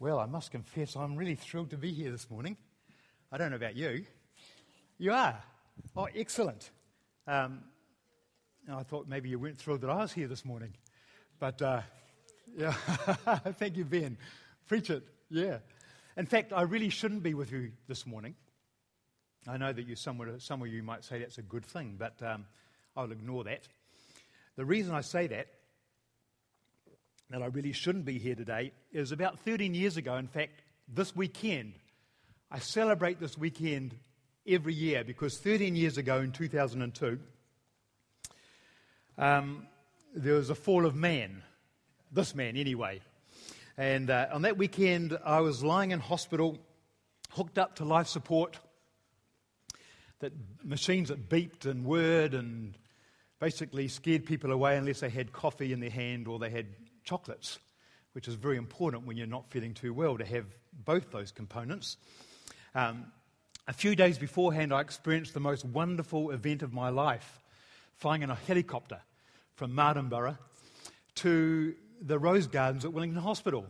Well, I must confess, I'm really thrilled to be here this morning. I don't know about you. You are? Oh, excellent. Um, I thought maybe you weren't thrilled that I was here this morning. But uh, yeah, thank you, Ben. Preach it. Yeah. In fact, I really shouldn't be with you this morning. I know that you, some, some of you might say that's a good thing, but um, I'll ignore that. The reason I say that that I really shouldn't be here today is about 13 years ago, in fact, this weekend. I celebrate this weekend every year because 13 years ago in 2002, um, there was a fall of man. This man, anyway. And uh, on that weekend, I was lying in hospital, hooked up to life support, that machines that beeped and whirred and basically scared people away unless they had coffee in their hand or they had chocolates, which is very important when you're not feeling too well to have both those components. Um, a few days beforehand, I experienced the most wonderful event of my life flying in a helicopter from Martinborough to the Rose Gardens at Wellington Hospital.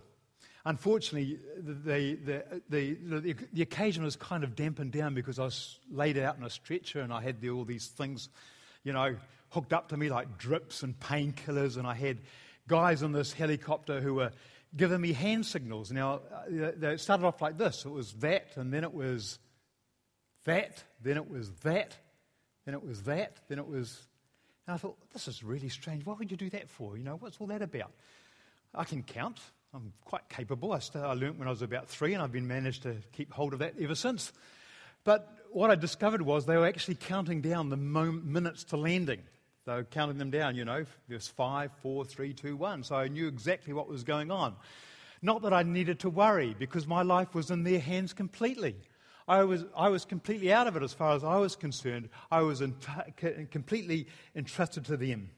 Unfortunately, the, the, the, the, occasion was kind of dampened down because I was laid out in a stretcher and I had all these things, you know, hooked up to me like drips and painkillers, and I had guys in this helicopter who were giving me hand signals. Now, uh, they started off like this it was that, and then it was that, then it was that, then it was that, then it was. And I thought, this is really strange. Why would you do that for? You know, what's all that about? I can count. I'm quite capable. I, started, I learned when I was about three, and I've been managed to keep hold of that ever since. But what I discovered was they were actually counting down the minutes to landing. They were counting them down, you know, there's five, four, three, two, one. So I knew exactly what was going on. Not that I needed to worry because my life was in their hands completely. I was, I was completely out of it as far as I was concerned. I was in completely entrusted to them.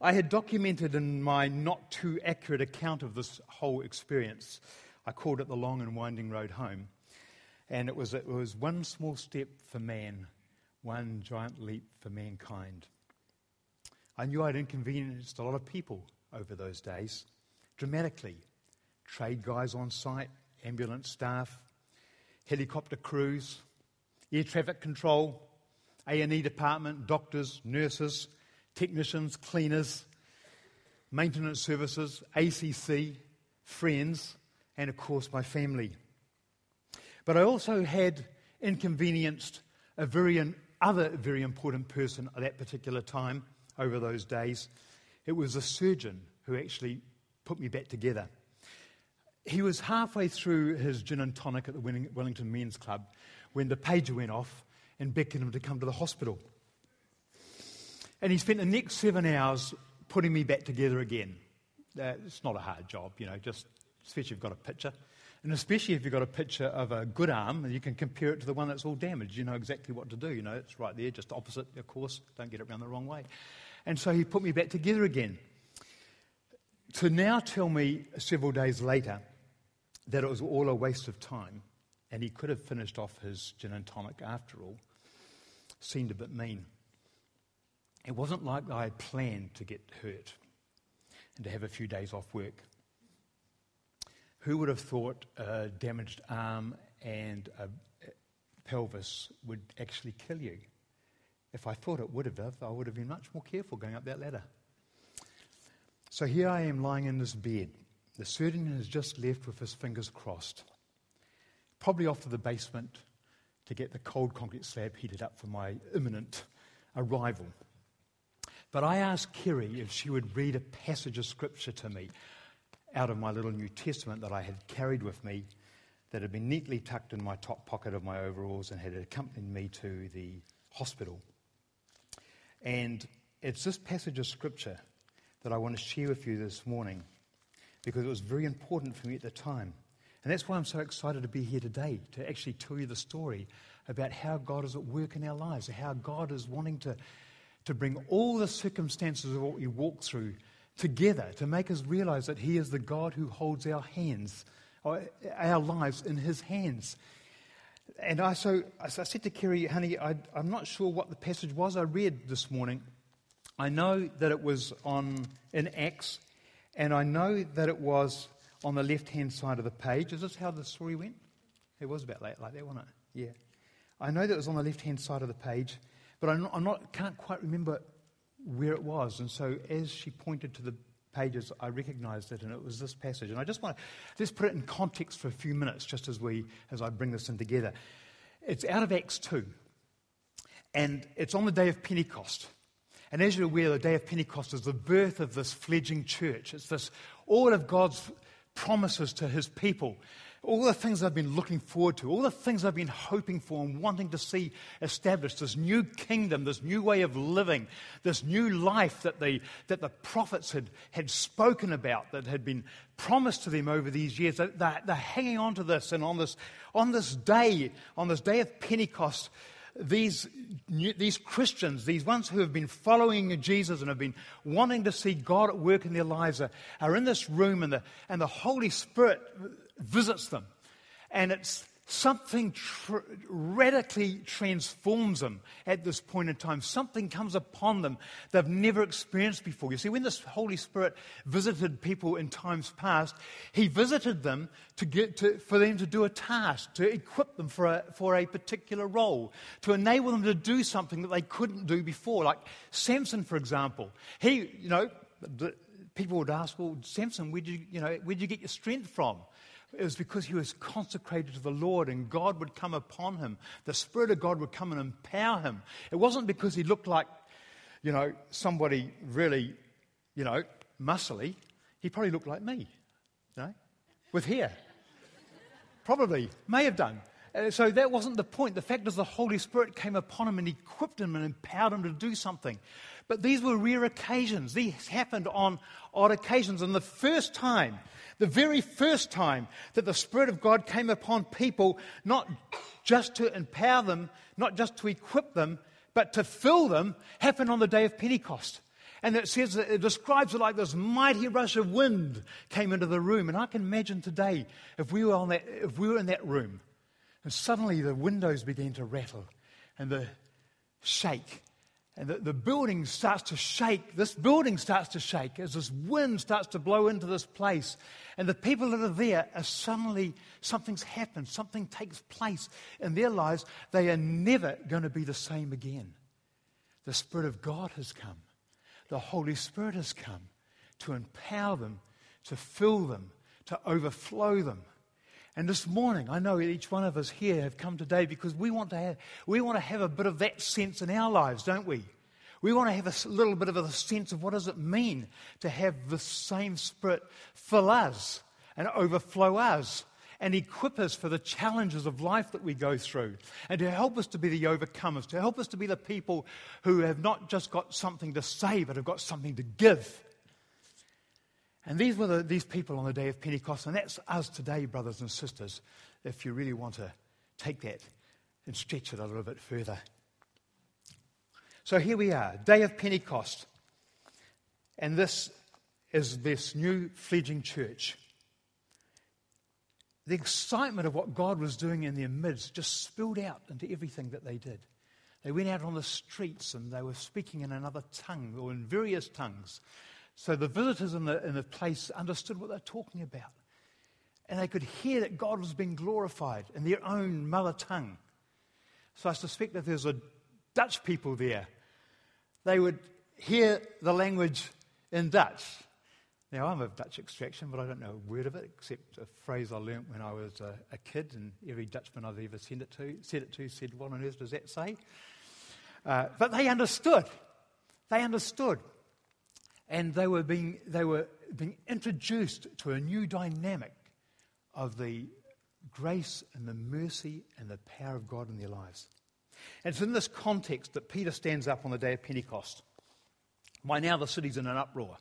I had documented in my not too accurate account of this whole experience. I called it the long and winding road home. And it was, it was one small step for man, one giant leap for mankind. I knew I'd inconvenienced a lot of people over those days, dramatically. Trade guys on site, ambulance staff, helicopter crews, air traffic control, A&E department, doctors, nurses, technicians, cleaners, maintenance services, ACC, friends, and of course my family. But I also had inconvenienced a very other very important person at that particular time over those days. It was a surgeon who actually put me back together. He was halfway through his gin and tonic at the Wellington Men's Club when the pager went off and beckoned him to come to the hospital. And he spent the next seven hours putting me back together again. Uh, it's not a hard job, you know, just especially if you've got a picture. And especially if you've got a picture of a good arm and you can compare it to the one that's all damaged, you know exactly what to do. You know, it's right there, just opposite, of course. Don't get it around the wrong way. And so he put me back together again. To now tell me several days later that it was all a waste of time and he could have finished off his gin and tonic after all seemed a bit mean. It wasn't like I had planned to get hurt and to have a few days off work. Who would have thought a damaged arm and a pelvis would actually kill you? If I thought it would have, I would have been much more careful going up that ladder. So here I am lying in this bed. The surgeon has just left with his fingers crossed, probably off to the basement to get the cold concrete slab heated up for my imminent arrival. But I asked Kerry if she would read a passage of scripture to me out of my little New Testament that I had carried with me that had been neatly tucked in my top pocket of my overalls and had accompanied me to the hospital. And it's this passage of Scripture that I want to share with you this morning because it was very important for me at the time. And that's why I'm so excited to be here today to actually tell you the story about how God is at work in our lives, how God is wanting to, to bring all the circumstances of what we walk through together to make us realize that He is the God who holds our hands, our lives in His hands. And I, so, I said to Kerry, honey, I, I'm not sure what the passage was I read this morning. I know that it was on in Acts, and I know that it was on the left hand side of the page. Is this how the story went? It was about that, like that, wasn't it? Yeah. I know that it was on the left hand side of the page, but I'm not, I'm not, can't quite remember where it was. And so as she pointed to the pages, I recognized it, and it was this passage. And I just want to let's put it in context for a few minutes, just as we as I bring this in together. It's out of Acts two, and it's on the day of Pentecost. And as you're aware, the day of Pentecost is the birth of this fledgling church. It's this all of God's promises to His people all the things I've been looking forward to, all the things I've been hoping for and wanting to see established, this new kingdom, this new way of living, this new life that the, that the prophets had, had spoken about, that had been promised to them over these years. They're, they're hanging on to this, and on this, on this day, on this day of Pentecost, these, these Christians, these ones who have been following Jesus and have been wanting to see God at work in their lives, are, are in this room, and the, and the Holy Spirit visits them. And it's something tr- radically transforms them at this point in time. Something comes upon them they've never experienced before. You see, when this Holy Spirit visited people in times past, He visited them to get to, for them to do a task, to equip them for a, for a particular role, to enable them to do something that they couldn't do before. Like Samson, for example. He, you know, people would ask, well, Samson, where'd you, you know, where'd you get your strength from? It was because he was consecrated to the Lord and God would come upon him. The Spirit of God would come and empower him. It wasn't because he looked like, you know, somebody really, you know, muscly. He probably looked like me, you know, with hair. Probably, may have done. Uh, so that wasn't the point. The fact is, the Holy Spirit came upon him and equipped him and empowered him to do something. But these were rare occasions. These happened on odd occasions. And the first time the very first time that the Spirit of God came upon people, not just to empower them, not just to equip them, but to fill them, happened on the day of Pentecost. And it says, it describes it like this mighty rush of wind came into the room. And I can imagine today if we were, on that, if we were in that room and suddenly the windows began to rattle and the shake and the, the building starts to shake. This building starts to shake as this wind starts to blow into this place. And the people that are there are suddenly, something's happened, something takes place in their lives. They are never going to be the same again. The Spirit of God has come, the Holy Spirit has come to empower them, to fill them, to overflow them. And this morning, I know each one of us here have come today because we want to have, we want to have a bit of that sense in our lives, don't we? We want to have a little bit of a sense of what does it mean to have the same Spirit fill us and overflow us and equip us for the challenges of life that we go through and to help us to be the overcomers, to help us to be the people who have not just got something to say, but have got something to give. And these were the, these people on the day of Pentecost, and that's us today, brothers and sisters, if you really want to take that and stretch it a little bit further. So here we are, day of Pentecost, and this is this new fledging church. The excitement of what God was doing in their midst just spilled out into everything that they did. They went out on the streets and they were speaking in another tongue or in various tongues. So the visitors in the, in the place understood what they're talking about. And they could hear that God was being glorified in their own mother tongue. So I suspect that there's a Dutch people there. They would hear the language in Dutch. Now, I'm of Dutch extraction, but I don't know a word of it except a phrase I learnt when I was a, a kid, and every Dutchman I've ever said it to said, it to, said What on earth does that say? Uh, but they understood. They understood and they were being, they were being introduced to a new dynamic of the grace and the mercy and the power of God in their lives. And it's in this context that Peter stands up on the day of Pentecost. By now, the city's in an uproar.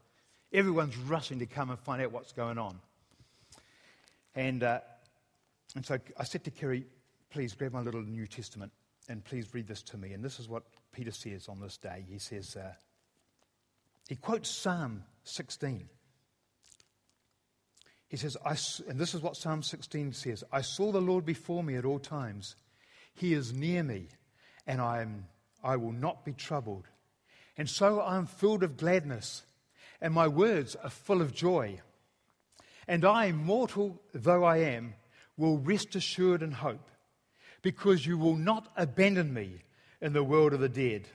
Everyone's rushing to come and find out what's going on. And, uh, and so I said to Kerry, please grab my little New Testament and please read this to me. And this is what Peter says on this day. He says, uh, he quotes Psalm 16. He says, and this is what Psalm 16 says I saw the Lord before me at all times. He is near me, and I, am, I will not be troubled. And so I am filled of gladness, and my words are full of joy. And I, mortal though I am, will rest assured in hope, because you will not abandon me in the world of the dead.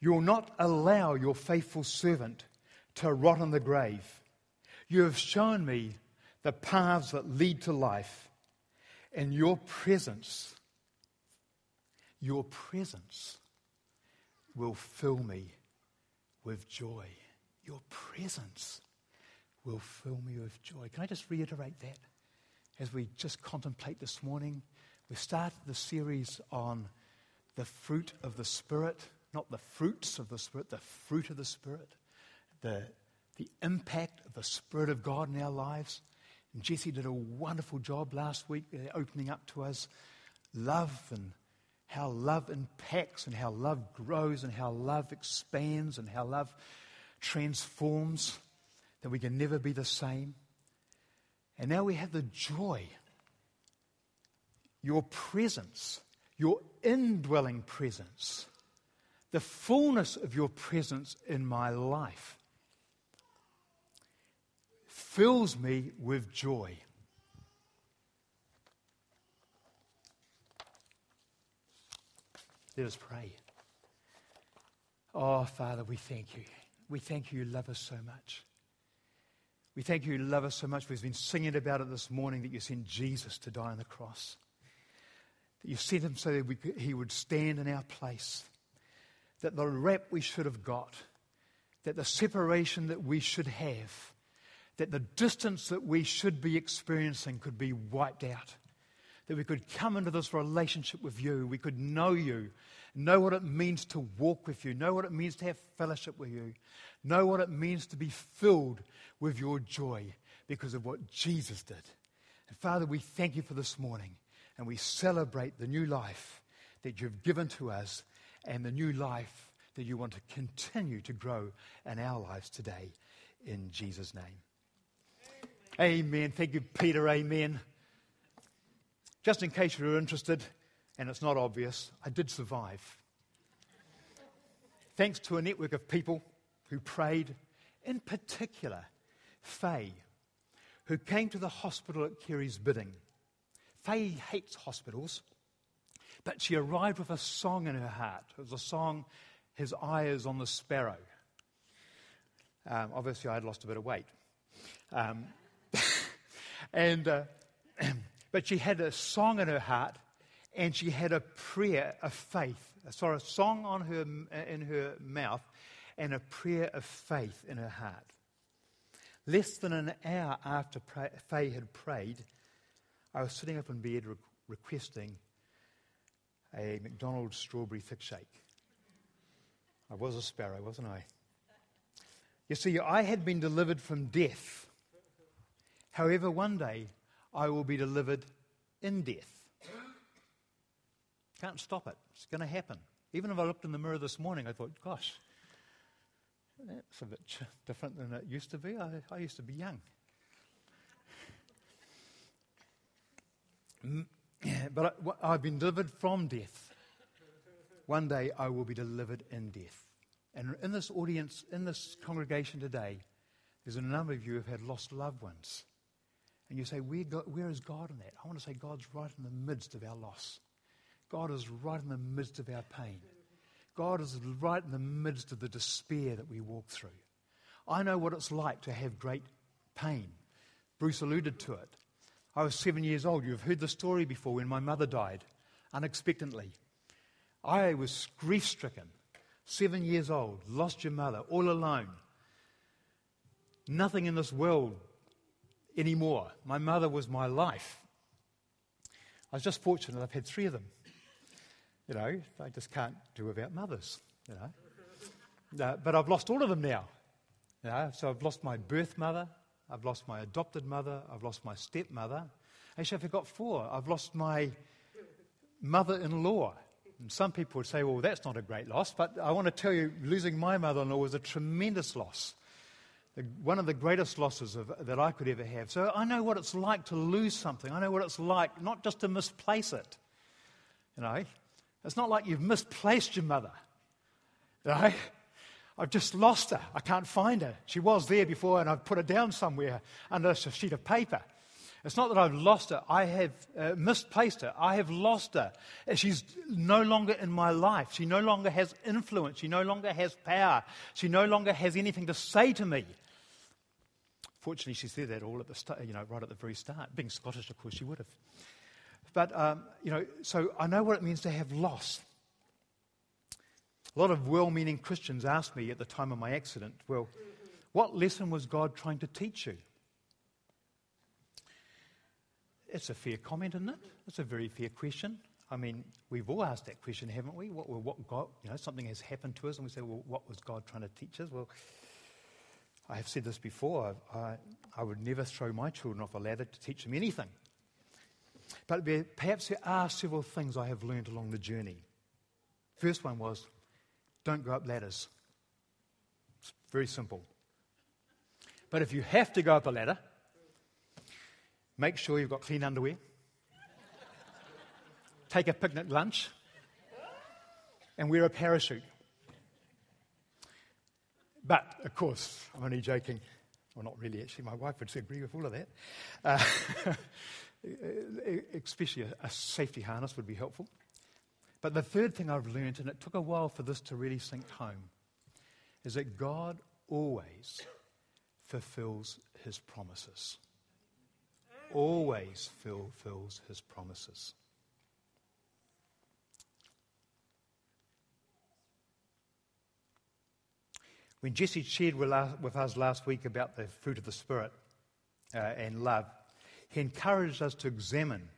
You will not allow your faithful servant to rot in the grave. You have shown me the paths that lead to life. And your presence, your presence will fill me with joy. Your presence will fill me with joy. Can I just reiterate that as we just contemplate this morning? We started the series on the fruit of the Spirit, not the fruits of the Spirit, the fruit of the Spirit, the, the impact of the Spirit of God in our lives. And Jesse did a wonderful job last week uh, opening up to us love and how love impacts and how love grows and how love expands and how love transforms, that we can never be the same. And now we have the joy, your presence, your indwelling presence, the fullness of your presence in my life fills me with joy. Let us pray. Oh, Father, we thank you. We thank you, you love us so much. We thank you, you love us so much. We've been singing about it this morning that you sent Jesus to die on the cross. That you sent him so that we, he would stand in our place. That the rep we should have got, that the separation that we should have, that the distance that we should be experiencing could be wiped out that we could come into this relationship with you. We could know you, know what it means to walk with you, know what it means to have fellowship with you, know what it means to be filled with your joy because of what Jesus did. And Father, we thank you for this morning and we celebrate the new life that you've given to us and the new life that you want to continue to grow in our lives today. In Jesus' name. Amen. Amen. Thank you, Peter. Amen. Just in case you're interested, and it's not obvious, I did survive. Thanks to a network of people who prayed, in particular, Faye, who came to the hospital at Kerry's bidding. Faye hates hospitals, but she arrived with a song in her heart. It was a song, His Eye is on the Sparrow. Um, obviously, I had lost a bit of weight. Um, and uh, But she had a song in her heart and she had a prayer of faith. Sorry, a song on her, in her mouth and a prayer of faith in her heart. Less than an hour after Faye had prayed, I was sitting up in bed re- requesting a McDonald's strawberry thick shake. I was a sparrow, wasn't I? You see, I had been delivered from death. However, one day I will be delivered in death. Can't stop it. It's going to happen. Even if I looked in the mirror this morning, I thought, gosh, that's a bit different than it used to be. I, I used to be young. But I, I've been delivered from death. One day I will be delivered in death. And in this audience, in this congregation today, there's a number of you who have had lost loved ones. And you say, where, where is God in that? I want to say, God's right in the midst of our loss. God is right in the midst of our pain. God is right in the midst of the despair that we walk through. I know what it's like to have great pain. Bruce alluded to it. I was seven years old. You've heard the story before when my mother died unexpectedly. I was grief stricken, seven years old, lost your mother, all alone. Nothing in this world anymore. My mother was my life. I was just fortunate I've had three of them. You know, I just can't do without mothers, you know. Uh, but I've lost all of them now. You know? So I've lost my birth mother, I've lost my adopted mother, I've lost my stepmother. Actually, I forgot four. I've lost my mother in law. And some people would say, well, that's not a great loss. But I want to tell you, losing my mother in law was a tremendous loss one of the greatest losses of, that I could ever have. So I know what it's like to lose something. I know what it's like not just to misplace it. You know, it's not like you've misplaced your mother. You? I've just lost her. I can't find her. She was there before, and I've put her down somewhere under a sheet of paper. It's not that I've lost her, I have uh, misplaced her. I have lost her. She's no longer in my life. She no longer has influence. She no longer has power. She no longer has anything to say to me. Fortunately, she said that all at the you know, right at the very start. Being Scottish, of course, she would have. But, um, you know, so I know what it means to have loss. A lot of well meaning Christians asked me at the time of my accident, well, what lesson was God trying to teach you? It's a fair comment, isn't it? It's a very fair question. I mean, we've all asked that question, haven't we? What, what God, you know, something has happened to us, and we say, well, what was God trying to teach us? Well, I have said this before. I, I would never throw my children off a ladder to teach them anything. But perhaps there are several things I have learned along the journey. First one was don't go up ladders. It's very simple. But if you have to go up a ladder, make sure you've got clean underwear, take a picnic lunch, and wear a parachute. But, of course, I'm only joking. Well, not really, actually. My wife would agree with all of that. Uh, especially a, a safety harness would be helpful. But the third thing I've learned, and it took a while for this to really sink home, is that God always fulfills his promises. Always fulfills his promises. When Jesse shared with us last week about the fruit of the Spirit uh, and love, he encouraged us to examine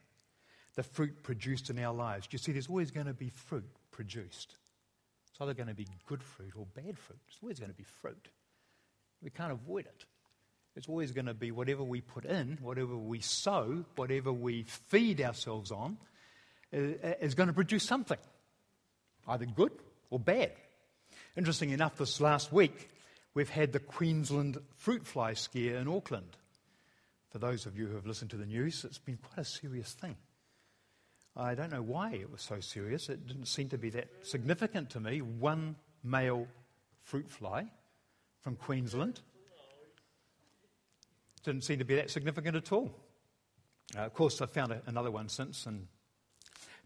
the fruit produced in our lives. You see, there's always going to be fruit produced. It's either going to be good fruit or bad fruit. It's always going to be fruit. We can't avoid it. It's always going to be whatever we put in, whatever we sow, whatever we feed ourselves on, is going to produce something, either good or bad. Interesting enough, this last week, we've had the Queensland fruit fly scare in Auckland. For those of you who have listened to the news, it's been quite a serious thing. I don't know why it was so serious. It didn't seem to be that significant to me. One male fruit fly from Queensland didn't seem to be that significant at all. Uh, of course, I've found a, another one since. And,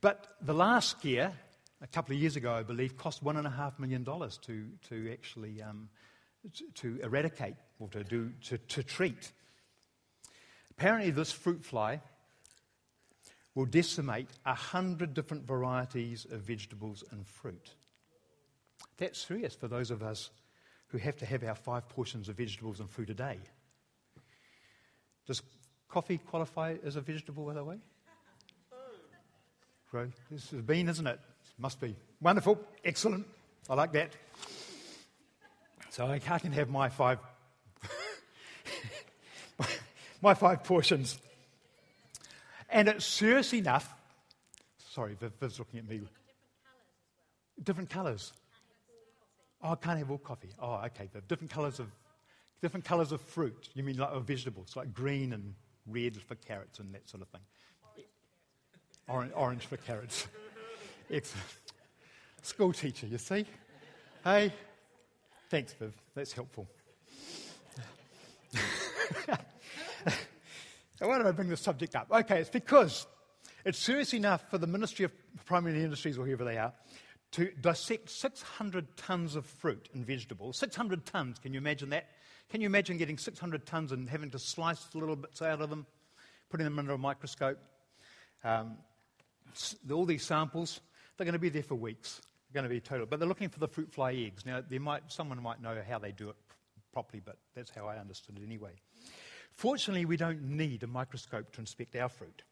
but the last scare, a couple of years ago, I believe, cost $1.5 million to, to actually um, to, to eradicate or to, do, to, to treat. Apparently, this fruit fly will decimate a hundred different varieties of vegetables and fruit. That's serious for those of us who have to have our five portions of vegetables and fruit a day. Does coffee qualify as a vegetable, by the way? Right. This is a bean, isn't it? Must be. Wonderful. Excellent. I like that. So I can have my five, my five portions. And it's serious enough. Sorry, Viv, Viv's looking at me. Different colours. Oh, I can't have all coffee. Oh, okay. The different colours of different colours of fruit. You mean like of vegetables, like green and red for carrots and that sort of thing. Orange, orange for carrots. Excellent. School teacher, you see? Hey, thanks, Viv. That's helpful. Why do I bring this subject up? Okay, it's because it's serious enough for the Ministry of Primary Industries, or whoever they are, to dissect 600 tons of fruit and vegetables. 600 tons, can you imagine that? Can you imagine getting 600 tons and having to slice little bits out of them, putting them under a microscope? Um, all these samples, they're going to be there for weeks. They're going to be total. But they're looking for the fruit fly eggs. Now, might, someone might know how they do it properly, but that's how I understood it anyway. Fortunately, we don't need a microscope to inspect our fruit.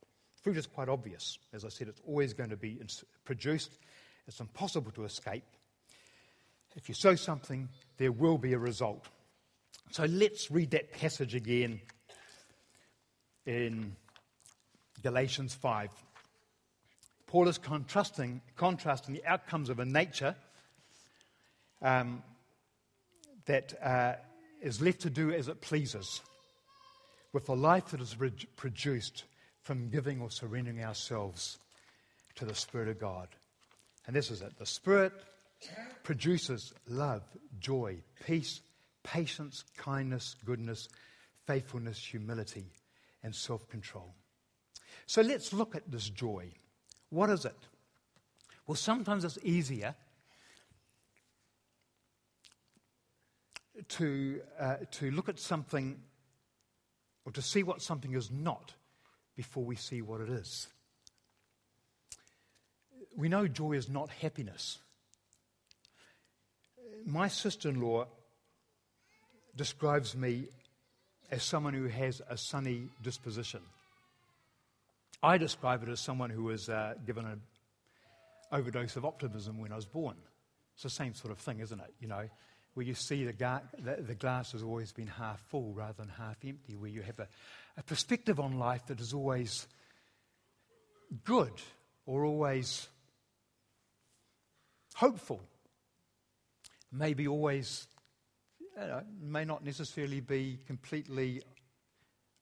Fruit is quite obvious. As I said, it's always going to be produced, it's impossible to escape. If you sow something, there will be a result. So let's read that passage again in Galatians 5. Paul is contrasting, contrasting the outcomes of a nature um, that uh, is left to do as it pleases with the life that is produced from giving or surrendering ourselves to the Spirit of God. And this is it the Spirit produces love, joy, peace, patience, kindness, goodness, faithfulness, humility, and self control. So let's look at this joy. What is it? Well, sometimes it's easier to, uh, to look at something or to see what something is not before we see what it is. We know joy is not happiness. My sister in law describes me as someone who has a sunny disposition. I describe it as someone who was uh, given an overdose of optimism when I was born. It's the same sort of thing, isn't it? You know, where you see the, ga- the, the, glass has always been half full rather than half empty, where you have a, a perspective on life that is always good or always hopeful. Maybe always, you know, may not necessarily be completely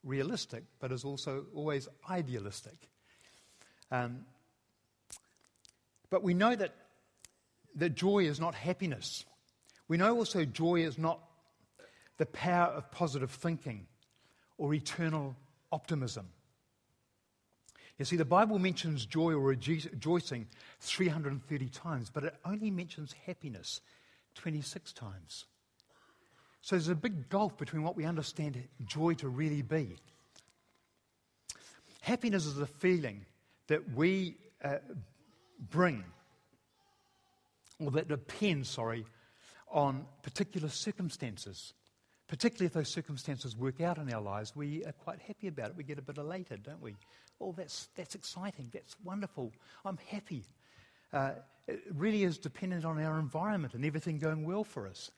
realistic, but is also always idealistic. Um, but we know that, that joy is not happiness. We know also joy is not the power of positive thinking or eternal optimism. You see, the Bible mentions joy or rejoicing 330 times, but it only mentions happiness 26 times. So there's a big gulf between what we understand joy to really be. Happiness is a feeling that we uh, bring, or that depends, sorry, on particular circumstances. Particularly if those circumstances work out in our lives, we are quite happy about it. We get a bit elated, don't we? Oh, that's, that's exciting. That's wonderful. I'm happy. Uh, it really is dependent on our environment and everything going well for us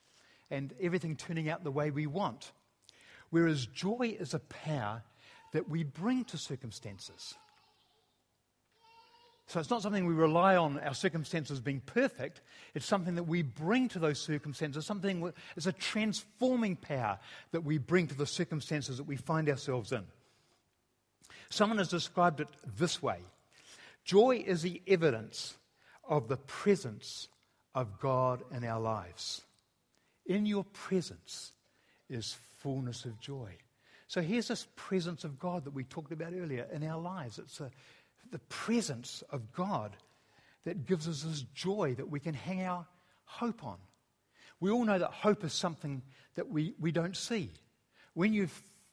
and everything turning out the way we want. Whereas joy is a power that we bring to circumstances. So it's not something we rely on our circumstances being perfect. It's something that we bring to those circumstances. Something it's a transforming power that we bring to the circumstances that we find ourselves in. Someone has described it this way Joy is the evidence of the presence of God in our lives. In your presence is fullness of joy. So here's this presence of God that we talked about earlier in our lives. It's a the presence of God that gives us this joy that we can hang our hope on. We all know that hope is something that we, we don't see. When you,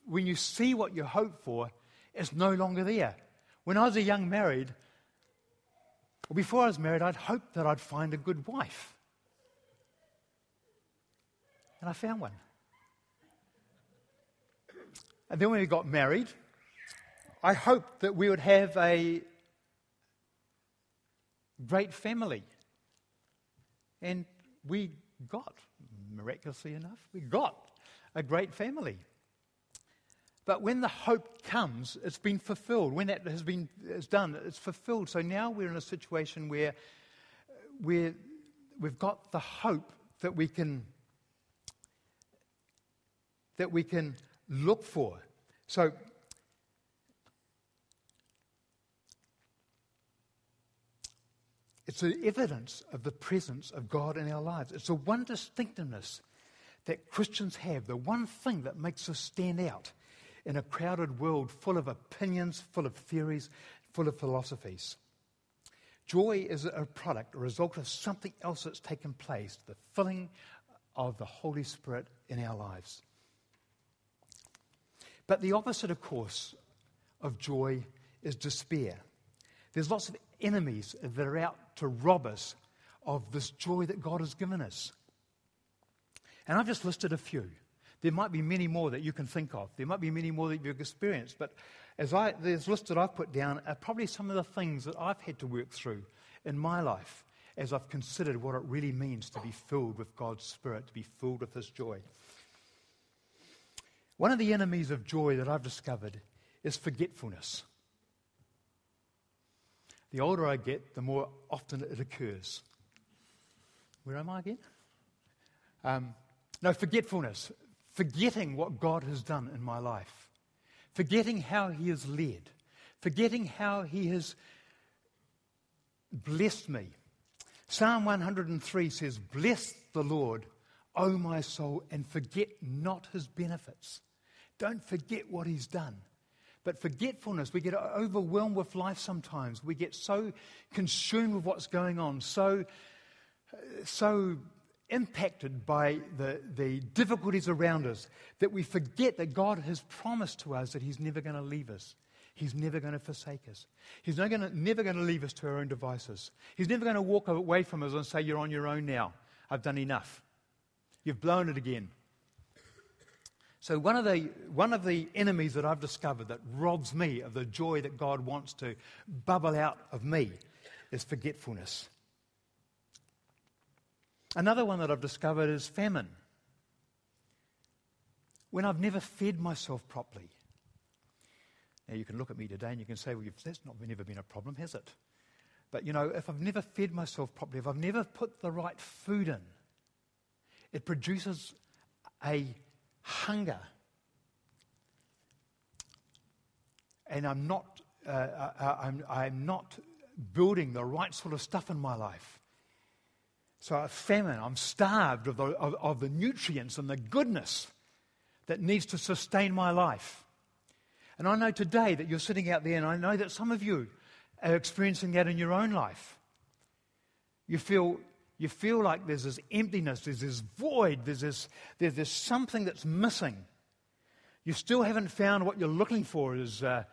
when you see what you hope for, it's no longer there. When I was a young married, or before I was married, I'd hoped that I'd find a good wife. And I found one. And then when we got married, I hoped that we would have a great family. And we got, miraculously enough, we got a great family. But when the hope comes, it's been fulfilled. When that has been is done, it's fulfilled. So now we're in a situation where we're, we've got the hope that we can that we can look for. So It's the evidence of the presence of God in our lives. It's the one distinctiveness that Christians have, the one thing that makes us stand out in a crowded world full of opinions, full of theories, full of philosophies. Joy is a product, a result of something else that's taken place, the filling of the Holy Spirit in our lives. But the opposite, of course, of joy is despair. There's lots of enemies that are out to rob us of this joy that God has given us. And I've just listed a few. There might be many more that you can think of. There might be many more that you've experienced. But as I, there's list that I've put down are probably some of the things that I've had to work through in my life as I've considered what it really means to be filled with God's Spirit, to be filled with His joy. One of the enemies of joy that I've discovered is forgetfulness. The older I get, the more often it occurs. Where am I again? Um, no, forgetfulness. Forgetting what God has done in my life. Forgetting how He has led. Forgetting how He has blessed me. Psalm 103 says, Bless the Lord, O my soul, and forget not his benefits. Don't forget what he's done. But forgetfulness, we get overwhelmed with life sometimes. We get so consumed with what's going on, so, so impacted by the, the difficulties around us that we forget that God has promised to us that He's never going to leave us. He's never going to forsake us. He's going, to, never going to leave us to our own devices. He's never going to walk away from us and say, You're on your own now. I've done enough. You've blown it again. So, one of, the, one of the enemies that I've discovered that robs me of the joy that God wants to bubble out of me is forgetfulness. Another one that I've discovered is famine. When I've never fed myself properly. Now, you can look at me today and you can say, well, that's not never been a problem, has it? But, you know, if I've never fed myself properly, if I've never put the right food in, it produces a hunger. And I'm not, uh, uh, uh, I'm, I'm not building the right sort of stuff in my life. So I'm famine, I'm starved of the, of, of the nutrients and the goodness that needs to sustain my life. And I know today that you're sitting out there, and I know that some of you are experiencing that in your own life. You feel you feel like there's this emptiness, there's this void, there's this, there's something that's missing. You still haven't found what you're looking for, as, uh,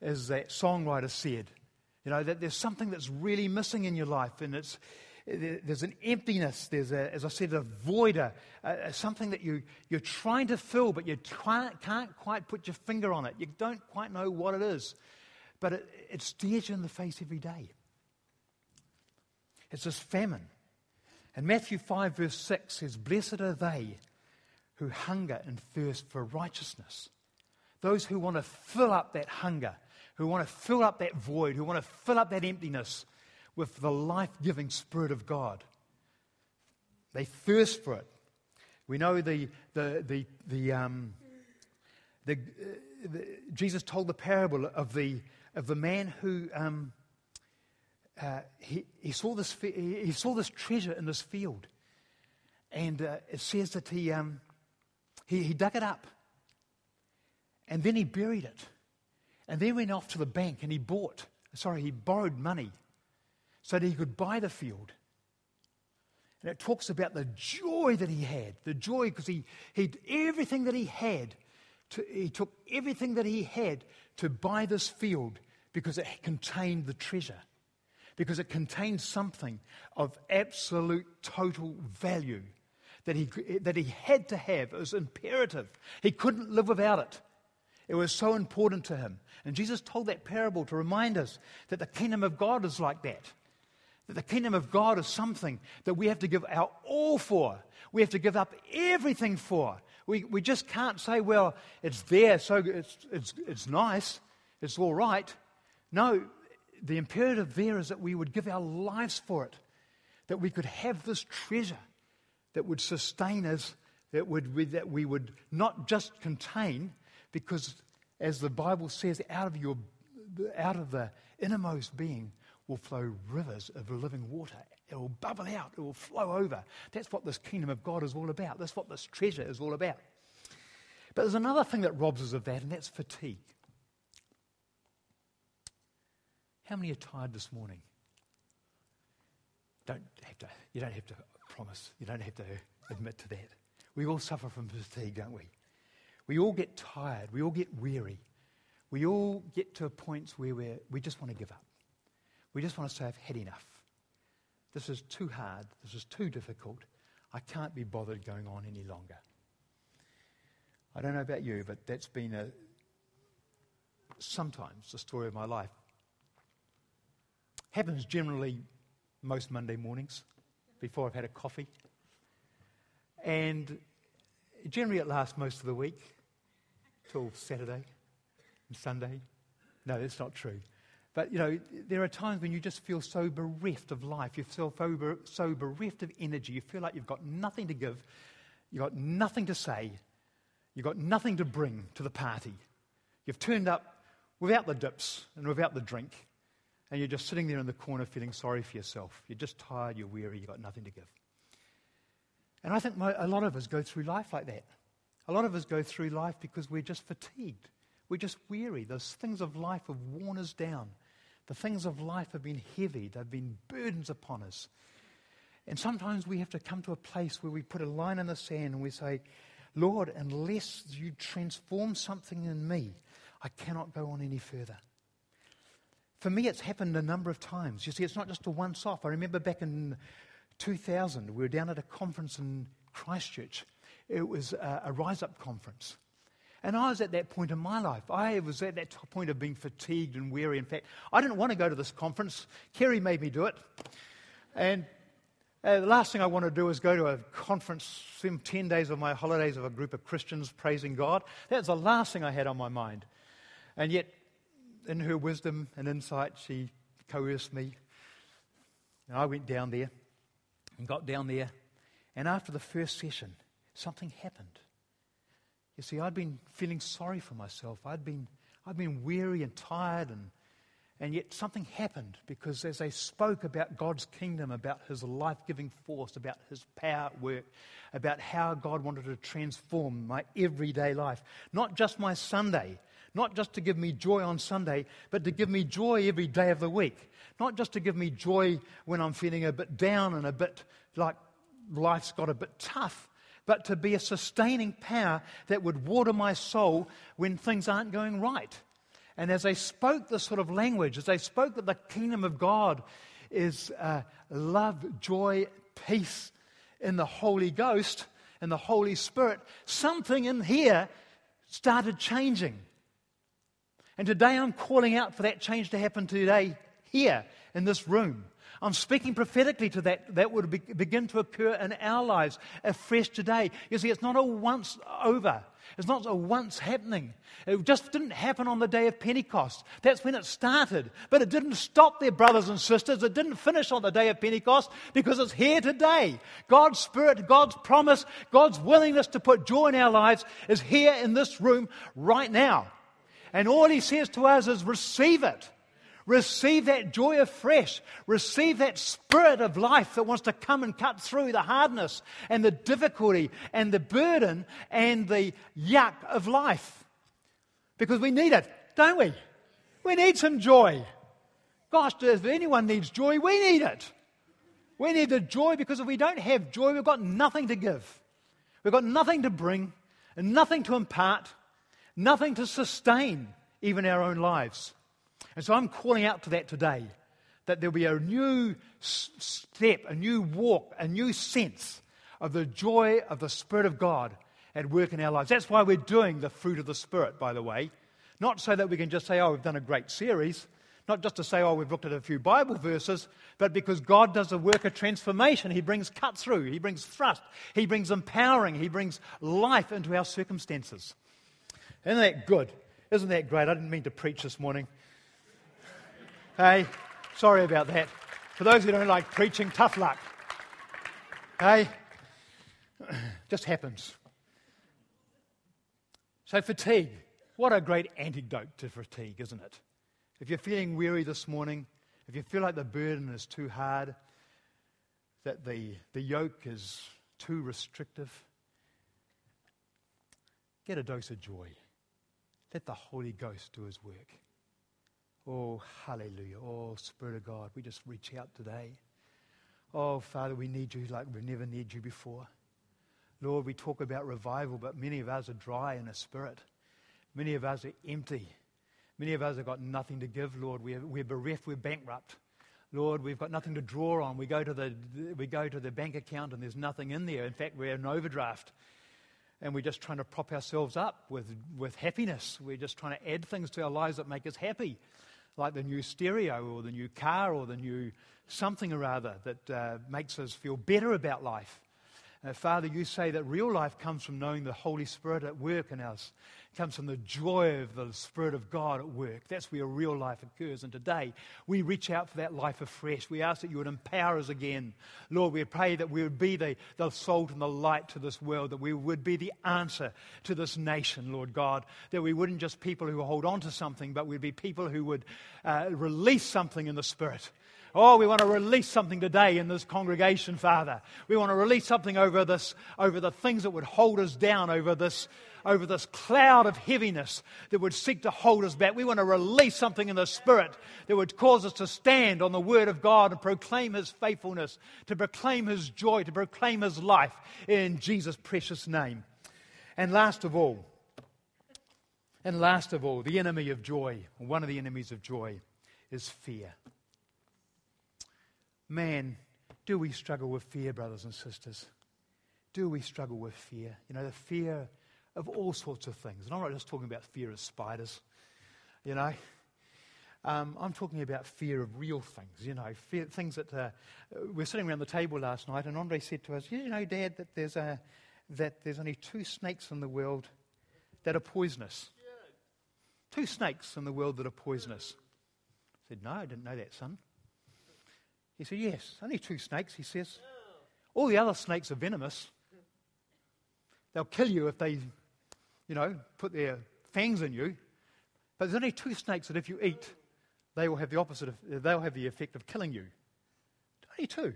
as that songwriter said. You know, that there's something that's really missing in your life, and it's, there's an emptiness, there's, a, as I said, a void, a, a, something that you, you're trying to fill, but you can't, can't quite put your finger on it. You don't quite know what it is, but it, it stares you in the face every day. It's this famine. And Matthew 5, verse 6 says, Blessed are they who hunger and thirst for righteousness. Those who want to fill up that hunger, who want to fill up that void, who want to fill up that emptiness with the life giving Spirit of God. They thirst for it. We know the, the, the, the, um, the, uh, the Jesus told the parable of the, of the man who. Um, uh, he, he, saw this, he saw this treasure in this field. And uh, it says that he, um, he, he dug it up. And then he buried it. And then went off to the bank and he bought, sorry, he borrowed money so that he could buy the field. And it talks about the joy that he had, the joy because he, he everything that he had, to, he took everything that he had to buy this field because it contained the treasure because it contained something of absolute total value that he, that he had to have. It was imperative. He couldn't live without it. It was so important to him. And Jesus told that parable to remind us that the kingdom of God is like that. That the kingdom of God is something that we have to give our all for. We have to give up everything for. We, we just can't say, well, it's there, so it's, it's, it's nice, it's all right. No, the imperative there is that we would give our lives for it, that we could have this treasure that would sustain us, that, would, that we would not just contain, because as the Bible says, out of, your, out of the innermost being will flow rivers of living water. It will bubble out, it will flow over. That's what this kingdom of God is all about. That's what this treasure is all about. But there's another thing that robs us of that, and that's fatigue. How many are tired this morning? Don't have to, you don't have to promise. You don't have to admit to that. We all suffer from fatigue, don't we? We all get tired. We all get weary. We all get to points where we we just want to give up. We just want to say, I've had enough. This is too hard. This is too difficult. I can't be bothered going on any longer. I don't know about you, but that's been a, sometimes the story of my life. Happens generally most Monday mornings before I've had a coffee. And generally it lasts most of the week till Saturday and Sunday. No, that's not true. But, you know, there are times when you just feel so bereft of life. You feel so, so bereft of energy. You feel like you've got nothing to give. You've got nothing to say. You've got nothing to bring to the party. You've turned up without the dips and without the drink and you're just sitting there in the corner feeling sorry for yourself. You're just tired, you're weary, you've got nothing to give. And I think my, a lot of us go through life like that. A lot of us go through life because we're just fatigued. We're just weary. Those things of life have worn us down. The things of life have been heavy, they've been burdens upon us. And sometimes we have to come to a place where we put a line in the sand and we say, Lord, unless you transform something in me, I cannot go on any further. For me, it's happened a number of times. You see, it's not just a once off. I remember back in 2000, we were down at a conference in Christchurch. It was a, a Rise Up conference. And I was at that point in my life. I was at that point of being fatigued and weary. In fact, I didn't want to go to this conference. Kerry made me do it. And uh, the last thing I want to do is go to a conference, spend 10 days of my holidays of a group of Christians praising God. That's the last thing I had on my mind. And yet, in her wisdom and insight, she coerced me. And I went down there and got down there. And after the first session, something happened. You see, I'd been feeling sorry for myself. I'd been, I'd been weary and tired, and, and yet something happened because as they spoke about God's kingdom, about His life giving force, about His power at work, about how God wanted to transform my everyday life, not just my Sunday, not just to give me joy on Sunday, but to give me joy every day of the week. Not just to give me joy when I'm feeling a bit down and a bit like life's got a bit tough, but to be a sustaining power that would water my soul when things aren't going right. And as they spoke this sort of language, as they spoke that the kingdom of God is uh, love, joy, peace in the Holy Ghost and the Holy Spirit, something in here started changing. And today I'm calling out for that change to happen today, here in this room. I'm speaking prophetically to that, that would be, begin to occur in our lives afresh today. You see, it's not a once over. It's not a once happening. It just didn't happen on the day of Pentecost. That's when it started. But it didn't stop there, brothers and sisters. It didn't finish on the day of Pentecost because it's here today. God's Spirit, God's promise, God's willingness to put joy in our lives is here in this room right now. And all He says to us is receive it. Receive that joy afresh. Receive that spirit of life that wants to come and cut through the hardness and the difficulty and the burden and the yuck of life. Because we need it, don't we? We need some joy. Gosh, if anyone needs joy, we need it. We need the joy because if we don't have joy, we've got nothing to give. We've got nothing to bring and nothing to impart, nothing to sustain even our own lives. And so I'm calling out to that today that there'll be a new step, a new walk, a new sense of the joy of the Spirit of God at work in our lives. That's why we're doing the fruit of the Spirit, by the way. Not so that we can just say, oh, we've done a great series. Not just to say, oh, we've looked at a few Bible verses, but because God does a work of transformation. He brings cut through, He brings thrust, He brings empowering, He brings life into our circumstances. Isn't that good? Isn't that great? I didn't mean to preach this morning. Hey, sorry about that. For those who don't like preaching, tough luck. Hey, just happens. So, fatigue. What a great antidote to fatigue, isn't it? If you're feeling weary this morning, if you feel like the burden is too hard, that the, the yoke is too restrictive, get a dose of joy. Let the Holy Ghost do his work. Oh, hallelujah. Oh, Spirit of God, we just reach out today. Oh, Father, we need you like we've never needed you before. Lord, we talk about revival, but many of us are dry in the spirit. Many of us are empty. Many of us have got nothing to give, Lord. We're, we're bereft, we're bankrupt. Lord, we've got nothing to draw on. We go, to the, we go to the bank account and there's nothing in there. In fact, we're in overdraft. And we're just trying to prop ourselves up with, with happiness. We're just trying to add things to our lives that make us happy like the new stereo or the new car or the new something or other that uh, makes us feel better about life. Uh, Father, you say that real life comes from knowing the Holy Spirit at work in us. It comes from the joy of the Spirit of God at work. That's where real life occurs. And today, we reach out for that life afresh. We ask that you would empower us again. Lord, we pray that we would be the, the salt and the light to this world, that we would be the answer to this nation, Lord God. That we wouldn't just people who hold on to something, but we'd be people who would uh, release something in the Spirit Oh, we want to release something today in this congregation, Father. We want to release something over this, over the things that would hold us down, over this, over this cloud of heaviness that would seek to hold us back. We want to release something in the Spirit that would cause us to stand on the Word of God and proclaim His faithfulness, to proclaim His joy, to proclaim His life in Jesus' precious name. And last of all, and last of all, the enemy of joy, one of the enemies of joy, is fear. Man, do we struggle with fear, brothers and sisters? Do we struggle with fear? You know, the fear of all sorts of things. And I'm not just talking about fear of spiders, you know. Um, I'm talking about fear of real things, you know, fear, things that uh, we're sitting around the table last night, and Andre said to us, "You know, Dad, that there's a that there's only two snakes in the world that are poisonous. Two snakes in the world that are poisonous." I said, "No, I didn't know that, son." He said, Yes, only two snakes, he says. All the other snakes are venomous. They'll kill you if they, you know, put their fangs in you. But there's only two snakes that if you eat, they will have the opposite, of, they'll have the effect of killing you. Only two.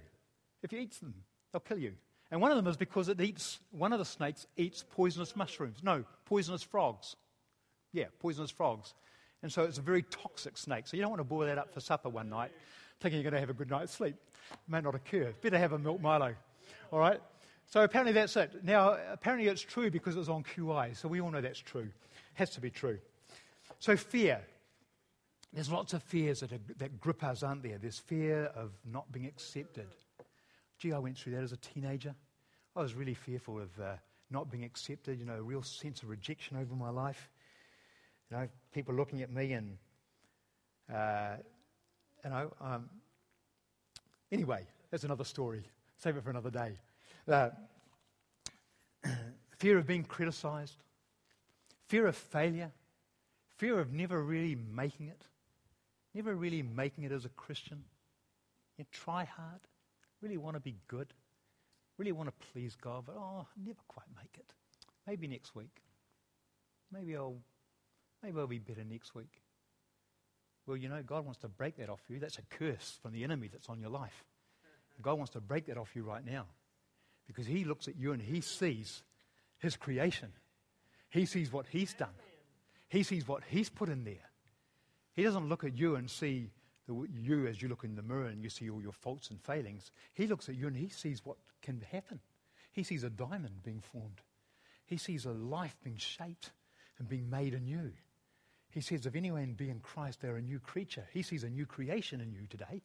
If you eat them, they'll kill you. And one of them is because it eats, one of the snakes eats poisonous mushrooms. No, poisonous frogs. Yeah, poisonous frogs. And so it's a very toxic snake. So you don't want to boil that up for supper one night thinking you're going to have a good night's sleep. It may not occur. Better have a milk Milo. All right? So apparently that's it. Now, apparently it's true because it was on QI. So we all know that's true. It has to be true. So fear. There's lots of fears that, are, that grip us, aren't there? There's fear of not being accepted. Gee, I went through that as a teenager. I was really fearful of uh, not being accepted, you know, a real sense of rejection over my life. You know, people looking at me and uh, you know, um, anyway, that's another story. Save it for another day. Uh, fear of being criticized, fear of failure, fear of never really making it, never really making it as a Christian. You try hard, really want to be good, really want to please God, but oh, never quite make it. Maybe next week. Maybe I'll, maybe I'll be better next week. Well, you know, God wants to break that off you. That's a curse from the enemy that's on your life. God wants to break that off you right now because He looks at you and He sees His creation. He sees what He's done, He sees what He's put in there. He doesn't look at you and see the, you as you look in the mirror and you see all your faults and failings. He looks at you and He sees what can happen. He sees a diamond being formed, He sees a life being shaped and being made anew. He says, If anyone be in Christ, they're a new creature. He sees a new creation in you today.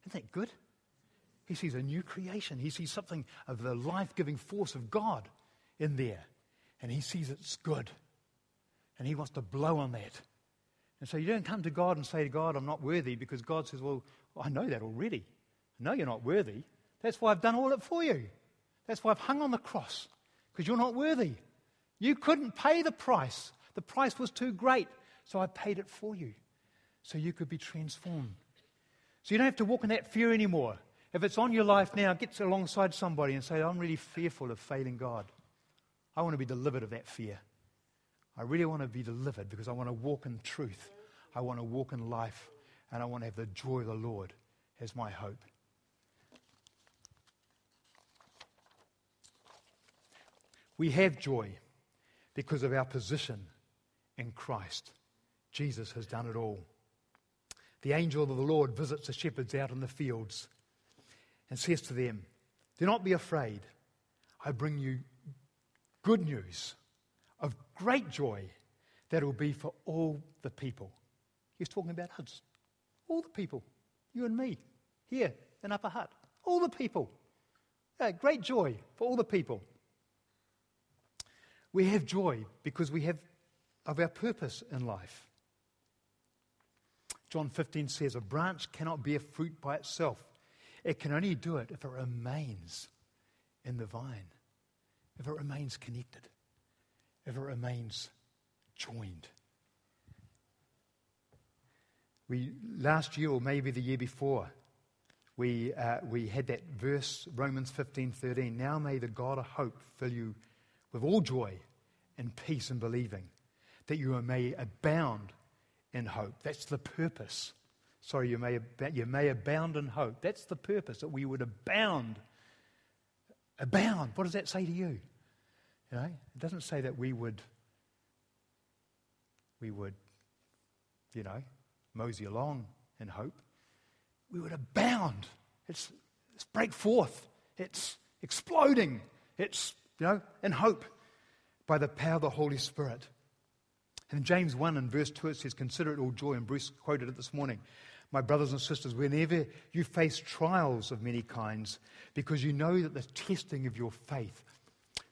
Isn't that good? He sees a new creation. He sees something of the life giving force of God in there. And he sees it's good. And he wants to blow on that. And so you don't come to God and say to God, I'm not worthy, because God says, Well, I know that already. I know you're not worthy. That's why I've done all it for you. That's why I've hung on the cross, because you're not worthy. You couldn't pay the price. The price was too great. So I paid it for you so you could be transformed. So you don't have to walk in that fear anymore. If it's on your life now, get alongside somebody and say, I'm really fearful of failing God. I want to be delivered of that fear. I really want to be delivered because I want to walk in truth. I want to walk in life. And I want to have the joy of the Lord as my hope. We have joy because of our position in Christ. Jesus has done it all. The angel of the Lord visits the shepherds out in the fields and says to them, Do not be afraid. I bring you good news of great joy that will be for all the people. He's talking about us. All the people. You and me. Here in Upper Hutt. All the people. Yeah, great joy for all the people. We have joy because we have of our purpose in life. John 15 says, A branch cannot bear fruit by itself. It can only do it if it remains in the vine, if it remains connected, if it remains joined. We, last year, or maybe the year before, we, uh, we had that verse, Romans 15 13. Now may the God of hope fill you with all joy and peace in believing, that you may abound in hope. That's the purpose. Sorry, you may, ab- you may abound in hope. That's the purpose, that we would abound. Abound. What does that say to you? You know, it doesn't say that we would, we would, you know, mosey along in hope. We would abound. It's, it's break forth. It's exploding. It's, you know, in hope by the power of the Holy Spirit. And in James 1 and verse 2, it says, Consider it all joy, and Bruce quoted it this morning. My brothers and sisters, whenever you face trials of many kinds, because you know that the testing of your faith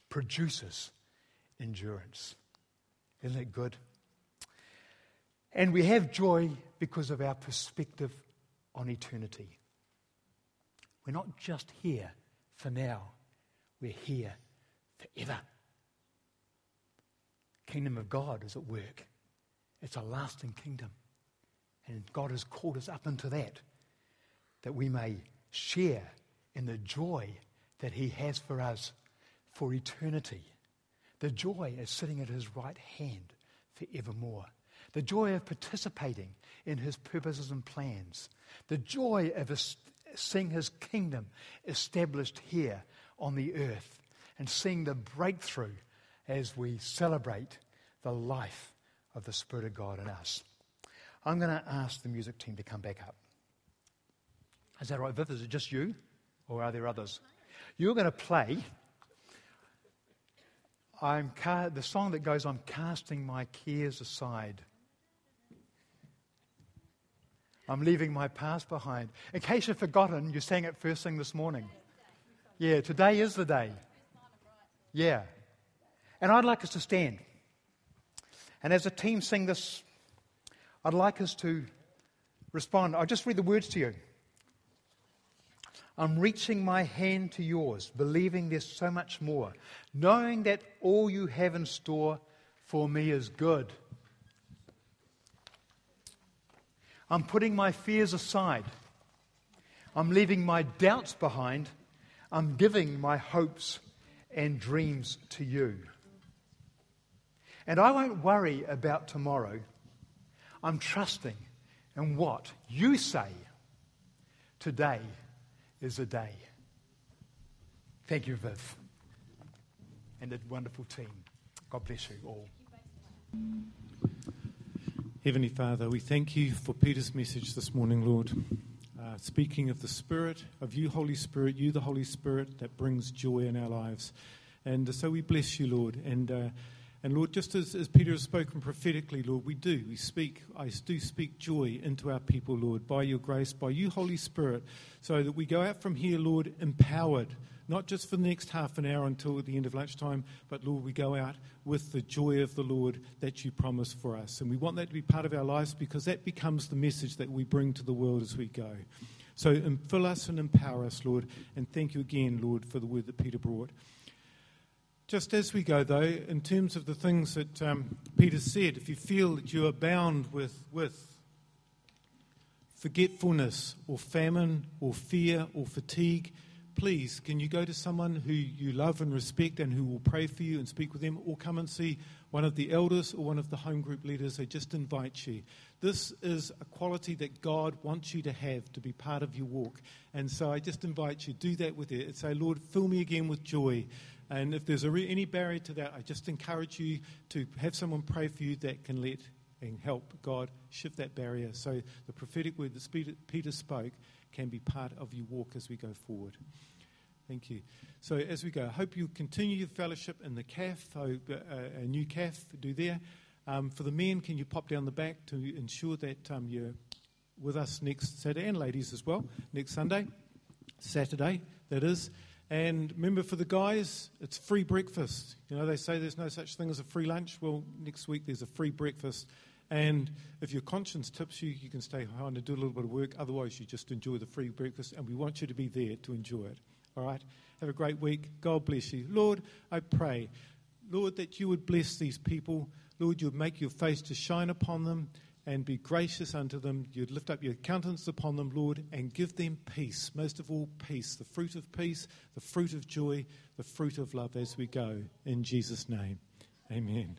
produces endurance. Isn't it good? And we have joy because of our perspective on eternity. We're not just here for now, we're here forever. Kingdom of God is at work. It's a lasting kingdom. And God has called us up into that, that we may share in the joy that He has for us for eternity. The joy is sitting at His right hand forevermore. The joy of participating in His purposes and plans. The joy of seeing His kingdom established here on the earth and seeing the breakthrough as we celebrate the life of the Spirit of God in us. I'm going to ask the music team to come back up. Is that right, Viv? Is it just you? Or are there others? You're going to play I'm ca- the song that goes, I'm casting my cares aside. I'm leaving my past behind. In case you've forgotten, you sang it first thing this morning. Yeah, today is the day. Yeah. And I'd like us to stand. And as a team sing this, I'd like us to respond. I'll just read the words to you. I'm reaching my hand to yours, believing there's so much more, knowing that all you have in store for me is good. I'm putting my fears aside. I'm leaving my doubts behind. I'm giving my hopes and dreams to you. And I won't worry about tomorrow. I'm trusting in what you say today is a day. Thank you, Viv, and the wonderful team. God bless you all. Heavenly Father, we thank you for Peter's message this morning, Lord. Uh, speaking of the Spirit, of you, Holy Spirit, you, the Holy Spirit, that brings joy in our lives. And so we bless you, Lord. And uh, and Lord, just as, as Peter has spoken prophetically, Lord, we do. We speak, I do speak joy into our people, Lord, by your grace, by you, Holy Spirit, so that we go out from here, Lord, empowered, not just for the next half an hour until the end of lunchtime, but Lord, we go out with the joy of the Lord that you promise for us. And we want that to be part of our lives because that becomes the message that we bring to the world as we go. So fill us and empower us, Lord. And thank you again, Lord, for the word that Peter brought. Just as we go, though, in terms of the things that um, Peter said, if you feel that you are bound with, with forgetfulness or famine or fear or fatigue, please, can you go to someone who you love and respect and who will pray for you and speak with them, or come and see one of the elders or one of the home group leaders? I just invite you. This is a quality that God wants you to have to be part of your walk. And so I just invite you, do that with it. Say, Lord, fill me again with joy. And if there's re- any barrier to that, I just encourage you to have someone pray for you that can let and help God shift that barrier so the prophetic word that Peter spoke can be part of your walk as we go forward. Thank you. So as we go, I hope you continue your fellowship in the CAF, uh, a new CAF, do there. Um, for the men, can you pop down the back to ensure that um, you're with us next Saturday, and ladies as well, next Sunday, Saturday, that is. And remember, for the guys, it's free breakfast. You know, they say there's no such thing as a free lunch. Well, next week there's a free breakfast. And if your conscience tips you, you can stay home and do a little bit of work. Otherwise, you just enjoy the free breakfast. And we want you to be there to enjoy it. All right? Have a great week. God bless you. Lord, I pray, Lord, that you would bless these people. Lord, you would make your face to shine upon them and be gracious unto them. You'd lift up your countenance upon them, Lord, and give them peace. Most of all, peace. The fruit of peace, the fruit of joy, the fruit of love as we go. In Jesus' name, amen.